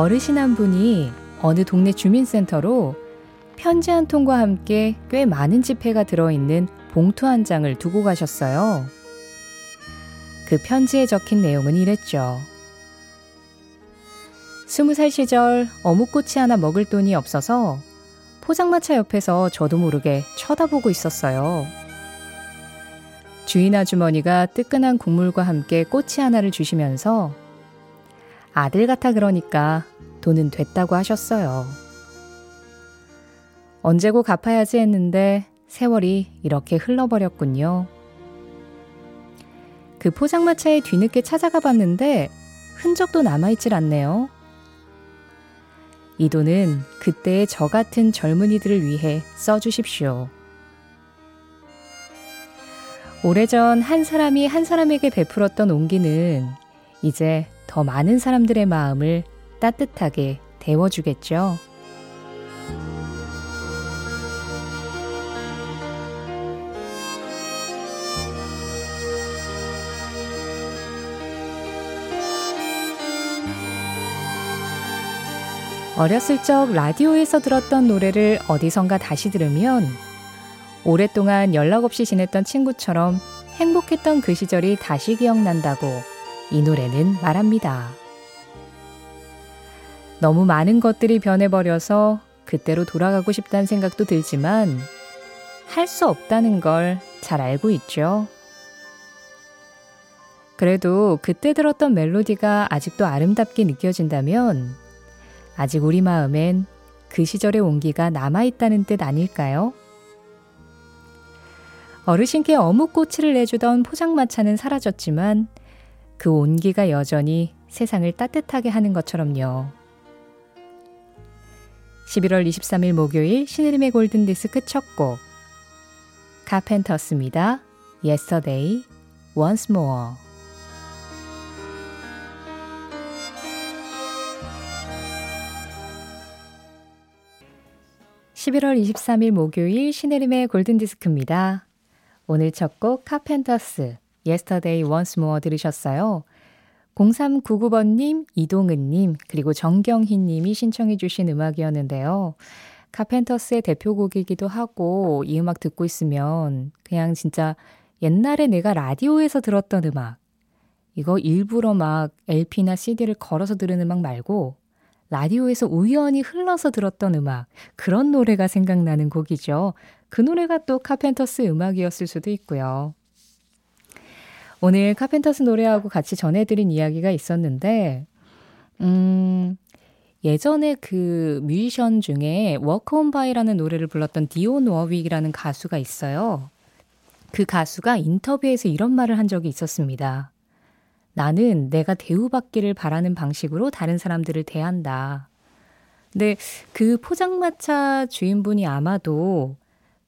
어르신 한 분이 어느 동네 주민센터로 편지 한 통과 함께 꽤 많은 지폐가 들어있는 봉투 한 장을 두고 가셨어요. 그 편지에 적힌 내용은 이랬죠. 스무 살 시절 어묵꼬치 하나 먹을 돈이 없어서 포장마차 옆에서 저도 모르게 쳐다보고 있었어요. 주인 아주머니가 뜨끈한 국물과 함께 꼬치 하나를 주시면서 아들 같아 그러니까 돈은 됐다고 하셨어요. 언제고 갚아야지 했는데 세월이 이렇게 흘러버렸군요. 그 포장마차에 뒤늦게 찾아가 봤는데 흔적도 남아있질 않네요. 이 돈은 그때의 저 같은 젊은이들을 위해 써주십시오. 오래전 한 사람이 한 사람에게 베풀었던 온기는 이제 더 많은 사람들의 마음을 따뜻하게 데워주겠죠. 어렸을 적 라디오에서 들었던 노래를 어디선가 다시 들으면 오랫동안 연락 없이 지냈던 친구처럼 행복했던 그 시절이 다시 기억난다고 이 노래는 말합니다. 너무 많은 것들이 변해버려서 그때로 돌아가고 싶다는 생각도 들지만 할 수 없다는 걸 잘 알고 있죠. 그래도 그때 들었던 멜로디가 아직도 아름답게 느껴진다면 아직 우리 마음엔 그 시절의 온기가 남아있다는 뜻 아닐까요? 어르신께 어묵꼬치를 내주던 포장마차는 사라졌지만 그 온기가 여전히 세상을 따뜻하게 하는 것처럼요. 11월 23일 목요일 신의림의 골든디스크 첫 곡. 카펜터스입니다. Yesterday, Once More. 11월 23일 목요일 신혜림의 골든디스크입니다. 오늘 첫 곡 카펜터스 Yesterday Once More 들으셨어요. 0399번님, 이동은님, 그리고 정경희님이 신청해 주신 음악이었는데요. 카펜터스의 대표곡이기도 하고 이 음악 듣고 있으면 그냥 진짜 옛날에 내가 라디오에서 들었던 음악 이거 일부러 막 LP나 CD를 걸어서 들은 음악 말고 라디오에서 우연히 흘러서 들었던 음악, 그런 노래가 생각나는 곡이죠. 그 노래가 또 카펜터스 음악이었을 수도 있고요. 오늘 카펜터스 노래하고 같이 전해드린 이야기가 있었는데, 음, 예전에 그 뮤지션 중에 Walk On By라는 노래를 불렀던 디온 워윅이라는 가수가 있어요. 그 가수가 인터뷰에서 이런 말을 한 적이 있었습니다. 나는 내가 대우받기를 바라는 방식으로 다른 사람들을 대한다. 근데 그 포장마차 주인분이 아마도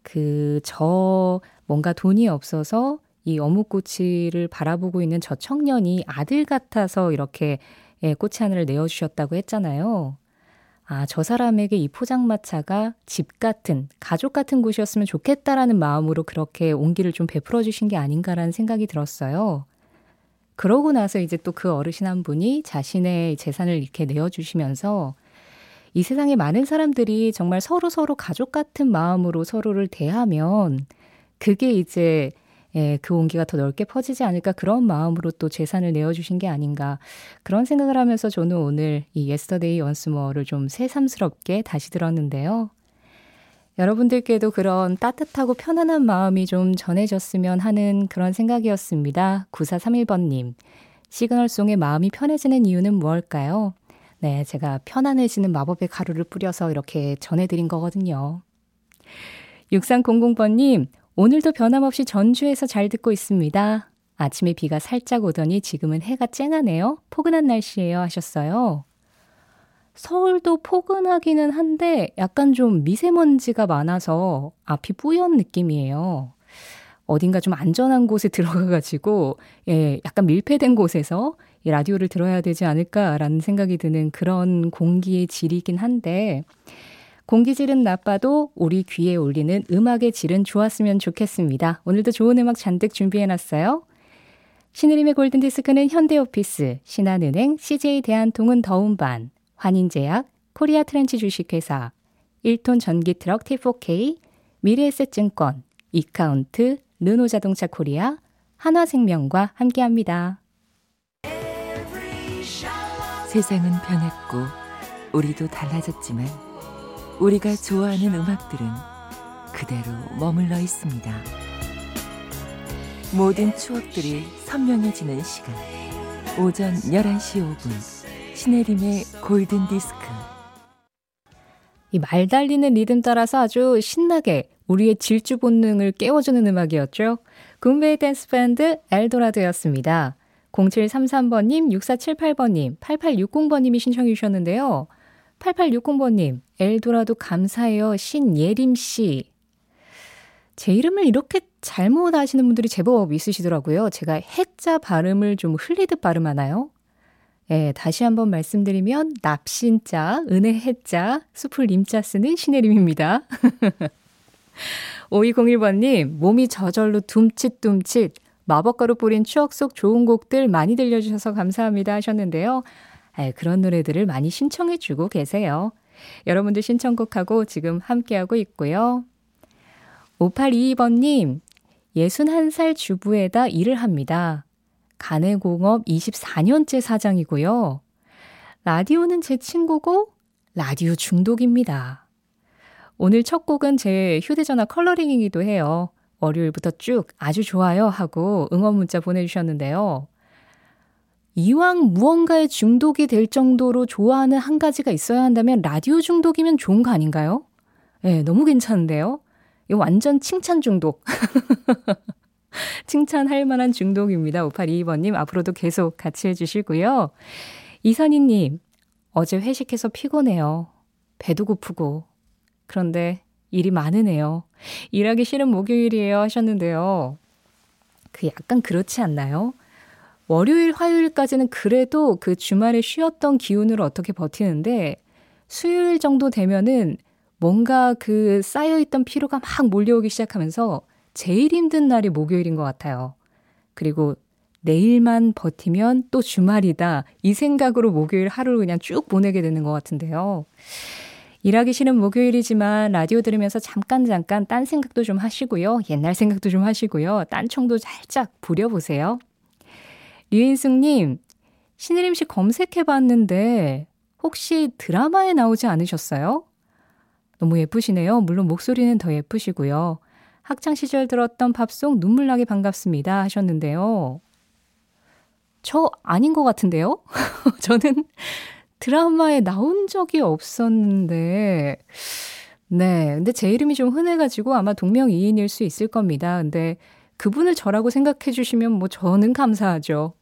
그 저 뭔가 돈이 없어서 이 어묵꼬치를 바라보고 있는 저 청년이 아들 같아서 이렇게 예, 꼬치 하나를 내어주셨다고 했잖아요. 아, 저 사람에게 이 포장마차가 집 같은, 가족 같은 곳이었으면 좋겠다라는 마음으로 그렇게 온기를 좀 베풀어 주신 게 아닌가라는 생각이 들었어요. 그러고 나서 이제 또 그 어르신 한 분이 자신의 재산을 이렇게 내어주시면서 이 세상에 많은 사람들이 정말 서로 서로 가족 같은 마음으로 서로를 대하면 그게 이제 예, 그 온기가 더 넓게 퍼지지 않을까 그런 마음으로 또 재산을 내어주신 게 아닌가 그런 생각을 하면서 저는 오늘 이 Yesterday Once More를 좀 새삼스럽게 다시 들었는데요. 여러분들께도 그런 따뜻하고 편안한 마음이 좀 전해졌으면 하는 그런 생각이었습니다. 9431번님. 시그널송의 마음이 편해지는 이유는 무엇일까요? 네, 제가 편안해지는 마법의 가루를 뿌려서 이렇게 전해드린 거거든요. 6300번님, 오늘도 변함없이 전주에서 잘 듣고 있습니다. 아침에 비가 살짝 오더니 지금은 해가 쨍하네요. 포근한 날씨예요 하셨어요. 서울도 포근하기는 한데 약간 좀 미세먼지가 많아서 앞이 뿌연 느낌이에요. 어딘가 좀 안전한 곳에 들어가가지고, 예, 약간 밀폐된 곳에서 이 라디오를 들어야 되지 않을까라는 생각이 드는 그런 공기의 질이긴 한데, 공기질은 나빠도 우리 귀에 올리는 음악의 질은 좋았으면 좋겠습니다. 오늘도 좋은 음악 잔뜩 준비해놨어요. 신의림의 골든디스크는 현대오피스, 신한은행, CJ 대한통운 더운반, 환인제약, 코리아 트렌치 주식회사, 1톤 전기 트럭 T4K, 미래에셋증권, 이카운트, 르노자동차 코리아, 한화생명과 함께합니다. 세상은 변했고 우리도 달라졌지만 우리가 좋아하는 음악들은 그대로 머물러 있습니다. 모든 추억들이 선명해지는 시간. 오전 11시 5분. 신혜림의 골든 디스크. 이 말 달리는 리듬 따라서 아주 신나게 우리의 질주 본능을 깨워주는 음악이었죠. 군베이 댄스 밴드 엘도라도였습니다. 0733번님, 6478번님, 8860번님이 신청해 주셨는데요. 8860번님, 엘도라도 감사해요. 신예림씨. 제 이름을 이렇게 잘못 아시는 분들이 제법 있으시더라고요. 제가 해자 발음을 좀 흘리듯 발음하나요? 예, 다시 한번 말씀드리면 납신자, 은혜 해자, 수풀 님자 쓰는 신혜림입니다. 5201번님, 몸이 저절로 둠칫둠칫, 마법가루 뿌린 추억 속 좋은 곡들 많이 들려주셔서 감사합니다 하셨는데요. 아, 그런 노래들을 많이 신청해주고 계세요. 여러분들 신청곡하고 지금 함께하고 있고요. 5822번님, 61살 주부에다 일을 합니다. 가내공업 24년째 사장이고요. 라디오는 제 친구고 라디오 중독입니다. 오늘 첫 곡은 제 휴대전화 컬러링이기도 해요. 월요일부터 쭉 아주 좋아요 하고 응원 문자 보내주셨는데요. 이왕 무언가에 중독이 될 정도로 좋아하는 한 가지가 있어야 한다면 라디오 중독이면 좋은 거 아닌가요? 예, 네, 너무 괜찮은데요? 이 완전 칭찬 중독. 칭찬할 만한 중독입니다. 5822번님, 앞으로도 계속 같이 해주시고요. 이선희님, 어제 회식해서 피곤해요. 배도 고프고. 그런데 일이 많으네요. 일하기 싫은 목요일이에요 하셨는데요. 그 약간 그렇지 않나요? 월요일, 화요일까지는 그래도 그 주말에 쉬었던 기운으로 어떻게 버티는데 수요일 정도 되면은 뭔가 그 쌓여있던 피로가 막 몰려오기 시작하면서 제일 힘든 날이 목요일인 것 같아요. 그리고 내일만 버티면 또 주말이다. 이 생각으로 목요일 하루를 그냥 쭉 보내게 되는 것 같은데요. 일하기 싫은 목요일이지만 라디오 들으면서 잠깐 잠깐 딴 생각도 좀 하시고요. 옛날 생각도 좀 하시고요. 딴 청도 살짝 부려보세요. 류인숙님, 신혜림 씨 검색해봤는데 혹시 드라마에 나오지 않으셨어요? 너무 예쁘시네요. 물론 목소리는 더 예쁘시고요. 학창 시절 들었던 팝송 눈물나게 반갑습니다 하셨는데요. 저 아닌 것 같은데요? 저는 드라마에 나온 적이 없었는데, 네. 근데 제 이름이 좀 흔해가지고 아마 동명이인일 수 있을 겁니다. 근데 그분을 저라고 생각해 주시면 뭐 저는 감사하죠.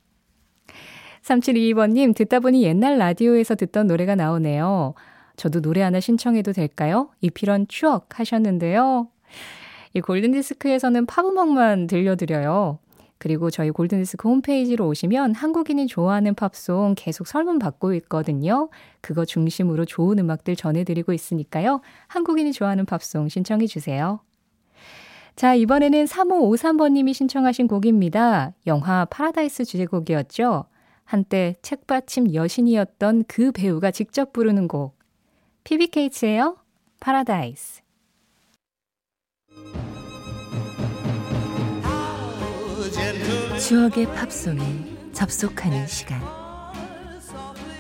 3722번님, 듣다 보니 옛날 라디오에서 듣던 노래가 나오네요. 저도 노래 하나 신청해도 될까요? 이필원 추억 하셨는데요. 이 골든디스크에서는 팝음악만 들려드려요. 그리고 저희 골든디스크 홈페이지로 오시면 한국인이 좋아하는 팝송 계속 설문 받고 있거든요. 그거 중심으로 좋은 음악들 전해드리고 있으니까요. 한국인이 좋아하는 팝송 신청해 주세요. 자, 이번에는 3553번님이 신청하신 곡입니다. 영화 파라다이스 주제곡이었죠. 한때 책받침 여신이었던 그 배우가 직접 부르는 곡. 피비 케이츠예요. 파라다이스. 추억의 팝송에 접속하는 시간.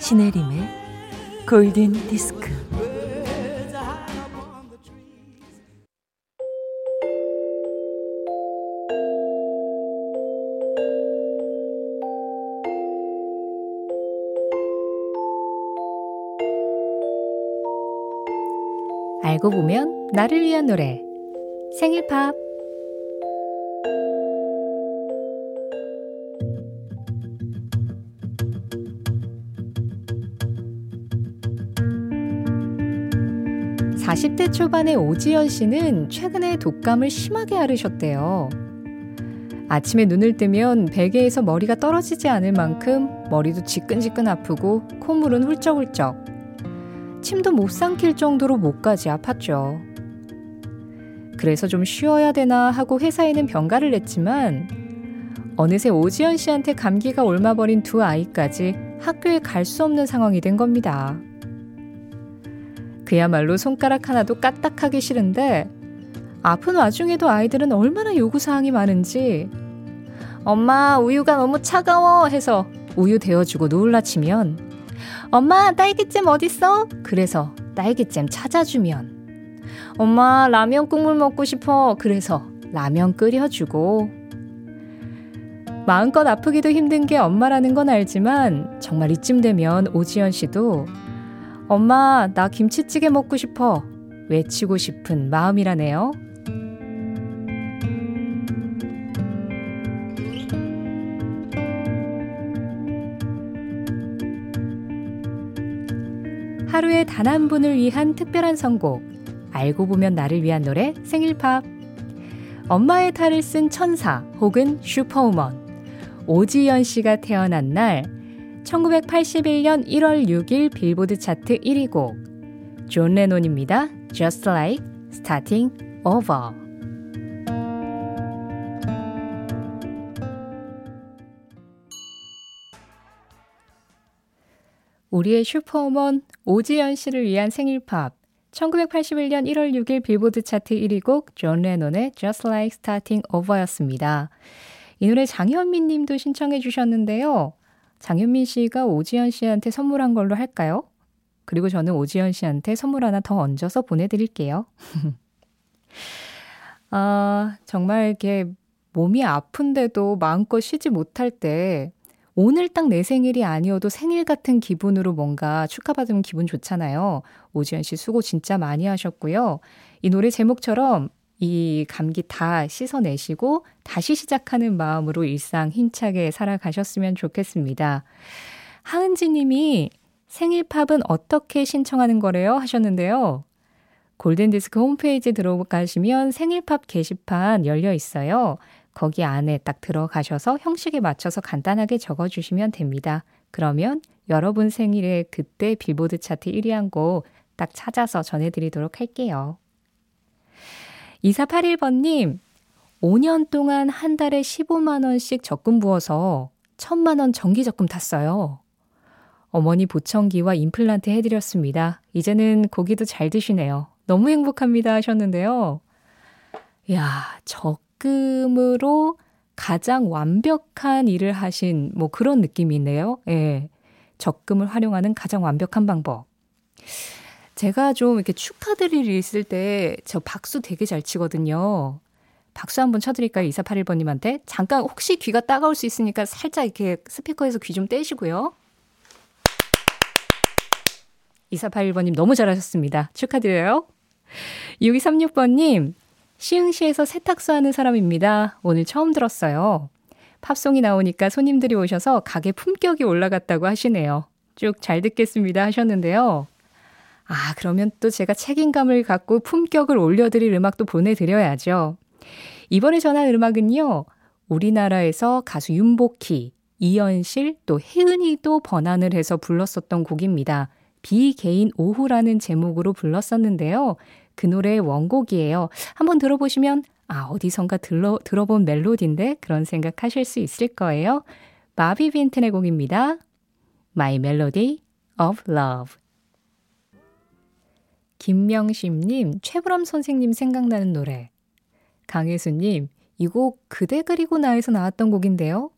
신혜림의 골든 디스크. 알고 보면 나를 위한 노래. 생일 팝. (40대) 초반의 오지연 씨는 최근에 독감을 심하게 앓으셨대요. 아침에 눈을 뜨면 베개에서 머리가 떨어지지 않을 만큼 머리도 지끈지끈 아프고 콧물은 훌쩍훌쩍 침도 못 삼킬 정도로 목까지 아팠죠. 그래서 좀 쉬어야 되나 하고 회사에는 병가를 냈지만 어느새 오지연 씨한테 감기가 옮아버린 두 아이까지 학교에 갈 수 없는 상황이 된 겁니다. 그야말로 손가락 하나도 까딱하기 싫은데 아픈 와중에도 아이들은 얼마나 요구사항이 많은지 엄마 우유가 너무 차가워 해서 우유 데워주고 누울라 치면 엄마 딸기잼 어딨어? 그래서 딸기잼 찾아주면 엄마 라면 국물 먹고 싶어 그래서 라면 끓여주고 마음껏 아프기도 힘든 게 엄마라는 건 알지만 정말 이쯤 되면 오지연 씨도 엄마 나 김치찌개 먹고 싶어 외치고 싶은 마음이라네요. 하루에 단 한 분을 위한 특별한 선곡. 알고 보면 나를 위한 노래 생일팝. 엄마의 탈을 쓴 천사 혹은 슈퍼우먼. 오지연 씨가 태어난 날 1981년 1월 6일 빌보드 차트 1위 곡. 존 레논입니다. Just like starting over. 우리의 슈퍼우먼 오지연 씨를 위한 생일팝 1981년 1월 6일 빌보드 차트 1위 곡 존 레논의 Just Like Starting Over였습니다. 이 노래 장현민 님도 신청해 주셨는데요. 장현민 씨가 오지연 씨한테 선물한 걸로 할까요? 그리고 저는 오지연 씨한테 선물 하나 더 얹어서 보내드릴게요. 아, 정말 이렇게 몸이 아픈데도 마음껏 쉬지 못할 때 오늘 딱 내 생일이 아니어도 생일 같은 기분으로 뭔가 축하받으면 기분 좋잖아요. 오지연 씨 수고 진짜 많이 하셨고요. 이 노래 제목처럼 이 감기 다 씻어내시고 다시 시작하는 마음으로 일상 힘차게 살아가셨으면 좋겠습니다. 하은지 님이 생일 팝은 어떻게 신청하는 거래요? 하셨는데요. 골든디스크 홈페이지 들어가시면 생일팝 게시판 열려 있어요. 거기 안에 딱 들어가셔서 형식에 맞춰서 간단하게 적어주시면 됩니다. 그러면 여러분 생일에 그때 빌보드 차트 1위 한 곡 딱 찾아서 전해드리도록 할게요. 2481번님, 5년 동안 한 달에 15만원씩 적금 부어서 1000만원 정기적금 탔어요. 어머니 보청기와 임플란트 해드렸습니다. 이제는 고기도 잘 드시네요. 너무 행복합니다 하셨는데요. 야, 적 적금으로 가장 완벽한 일을 하신 뭐 그런 느낌이 있네요. 예. 적금을 활용하는 가장 완벽한 방법. 제가 좀 이렇게 축하드릴 일 있을 때 저 박수 되게 잘 치거든요. 박수 한번 쳐드릴까요? 2481번님한테? 잠깐 혹시 귀가 따가울 수 있으니까 살짝 이렇게 스피커에서 귀 좀 떼시고요. 2481번님 너무 잘하셨습니다. 축하드려요. 6236번님, 시흥시에서 세탁소 하는 사람입니다. 오늘 처음 들었어요. 팝송이 나오니까 손님들이 오셔서 가게 품격이 올라갔다고 하시네요. 쭉 잘 듣겠습니다 하셨는데요. 아, 그러면 또 제가 책임감을 갖고 품격을 올려드릴 음악도 보내드려야죠. 이번에 전한 음악은요, 우리나라에서 가수 윤복희, 이연실, 또 혜은이도 번안을 해서 불렀었던 곡입니다. 비개인 오후라는 제목으로 불렀었는데요. 그 노래의 원곡이에요. 한번 들어보시면 아, 어디선가 들러, 들어본 멜로디인데 그런 생각 하실 수 있을 거예요. 마비 빈튼의 곡입니다. My Melody of Love. 김명심님, 최불암 선생님 생각나는 노래. 강혜수님, 이 곡 그대 그리고 나에서 나왔던 곡인데요.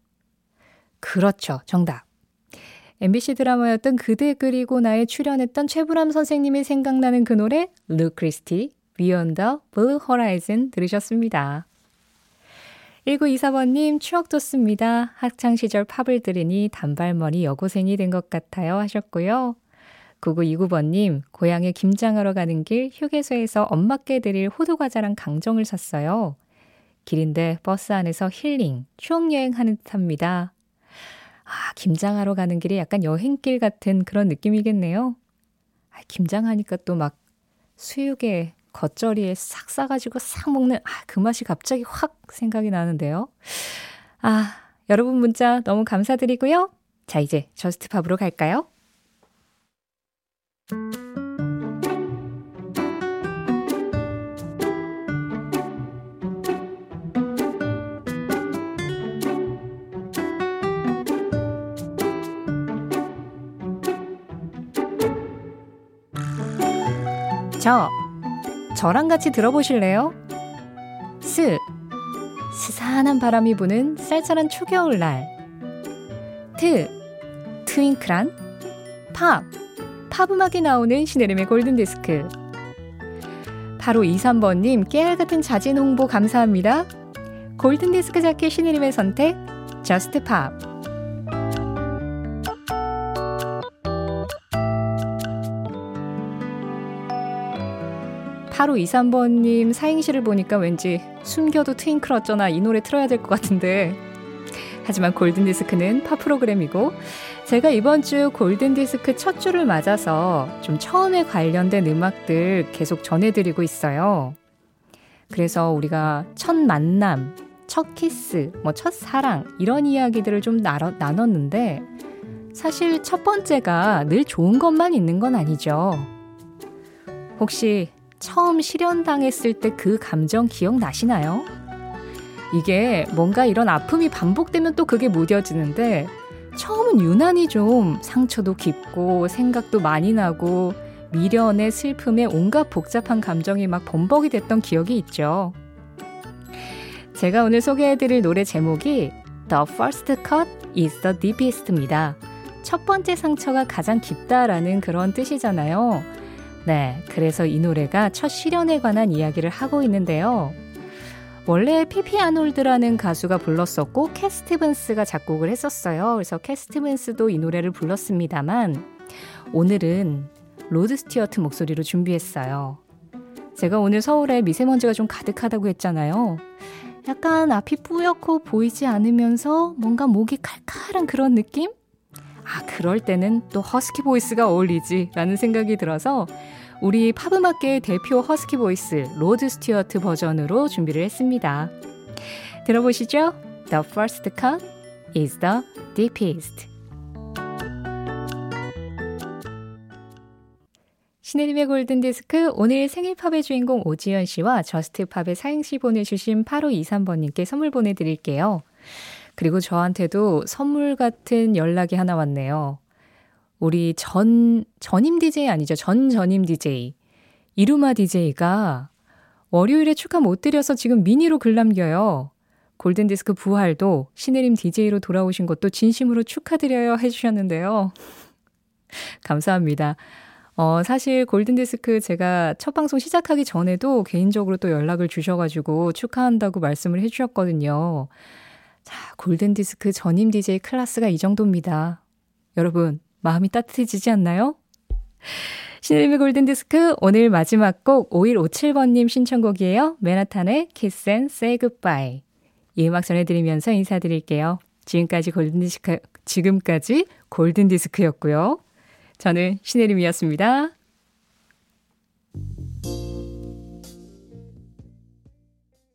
그렇죠. 정답. MBC 드라마였던 그대 그리고 나에 출연했던 최불암 선생님이 생각나는 그 노래 루 크리스티 Beyond the Blue Horizon 들으셨습니다. 1924번님 추억 돋습니다. 학창시절 팝을 들으니 단발머리 여고생이 된 것 같아요 하셨고요. 9929번님 고향에 김장하러 가는 길 휴게소에서 엄마께 드릴 호두과자랑 강정을 샀어요. 길인데 버스 안에서 힐링, 추억여행하는 듯합니다. 아, 김장하러 가는 길이 약간 여행길 같은 그런 느낌이겠네요. 아, 김장하니까 또 막 수육에 겉절이에 싹 싸가지고 싹 먹는 아, 그 맛이 갑자기 확 생각이 나는데요. 아, 여러분 문자 너무 감사드리고요. 자, 이제 Just팝으로 갈까요? 저, 저랑 같이 들어보실래요? 스, 스산한 바람이 부는 쌀쌀한 초겨울 날. 트, twinkle한 팝, 팝 음악이 나오는 신혜림의 골든디스크. 바로 23번님 깨알 같은 자진 홍보 감사합니다. 골든디스크 잡기 신혜림의 선택, Just 팝. 8523번님 사행시를 보니까 왠지 숨겨도 트윙클 어쩌나 이 노래 틀어야 될 것 같은데. 하지만 골든디스크는 팝 프로그램이고, 제가 이번 주 골든디스크 첫 주를 맞아서 좀 처음에 관련된 음악들 계속 전해드리고 있어요. 그래서 우리가 첫 만남, 첫 키스, 뭐 첫 사랑, 이런 이야기들을 좀 나눠, 나눴는데, 사실 첫 번째가 늘 좋은 것만 있는 건 아니죠. 혹시 처음 실현당했을 때 그 감정 기억나시나요? 이게 뭔가 이런 아픔이 반복되면 또 그게 무뎌지는데 처음은 유난히 좀 상처도 깊고 생각도 많이 나고 미련의 슬픔에 온갖 복잡한 감정이 막 범벅이 됐던 기억이 있죠. 제가 오늘 소개해드릴 노래 제목이 The First Cut is the Deepest입니다. 첫 번째 상처가 가장 깊다라는 그런 뜻이잖아요. 네, 그래서 이 노래가 첫 실연에 관한 이야기를 하고 있는데요. 원래 피피 아놀드라는 가수가 불렀었고 캣 스티븐스가 작곡을 했었어요. 그래서 캣 스티븐스도 이 노래를 불렀습니다만 오늘은 로드 스튜어트 목소리로 준비했어요. 제가 오늘 서울에 미세먼지가 좀 가득하다고 했잖아요. 약간 앞이 뿌옇고 보이지 않으면서 뭔가 목이 칼칼한 그런 느낌? 아, 그럴 때는 또 허스키 보이스가 어울리지 라는 생각이 들어서 우리 팝음악계의 대표 허스키 보이스 로드 스튜어트 버전으로 준비를 했습니다. 들어보시죠. The first cut is the deepest. 신혜림의 골든디스크 오늘 생일팝의 주인공 오지연 씨와 Just팝의 사행시 보내주신 8523번님께 선물 보내드릴게요. 그리고 저한테도 선물 같은 연락이 하나 왔네요. 우리 전, 전임 DJ 아니죠. 전 전임 DJ. 이루마 DJ가 월요일에 축하 못 드려서 지금 미니로 글 남겨요. 골든디스크 부활도 신혜림 DJ로 돌아오신 것도 진심으로 축하드려요 해주셨는데요. 감사합니다. 어, 사실 골든디스크 제가 첫 방송 시작하기 전에도 개인적으로 또 연락을 주셔가지고 축하한다고 말씀을 해주셨거든요. 자, 골든디스크 전임 DJ 클래스가 이 정도입니다. 여러분, 마음이 따뜻해지지 않나요? 신의림의 골든디스크 오늘 마지막 곡 5157번님 신청곡이에요. 맨하탄의 Kiss and Say Goodbye. 이 음악 전해드리면서 인사드릴게요. 지금까지 골든디스크, 지금까지 골든디스크였고요. 저는 신혜림이었습니다.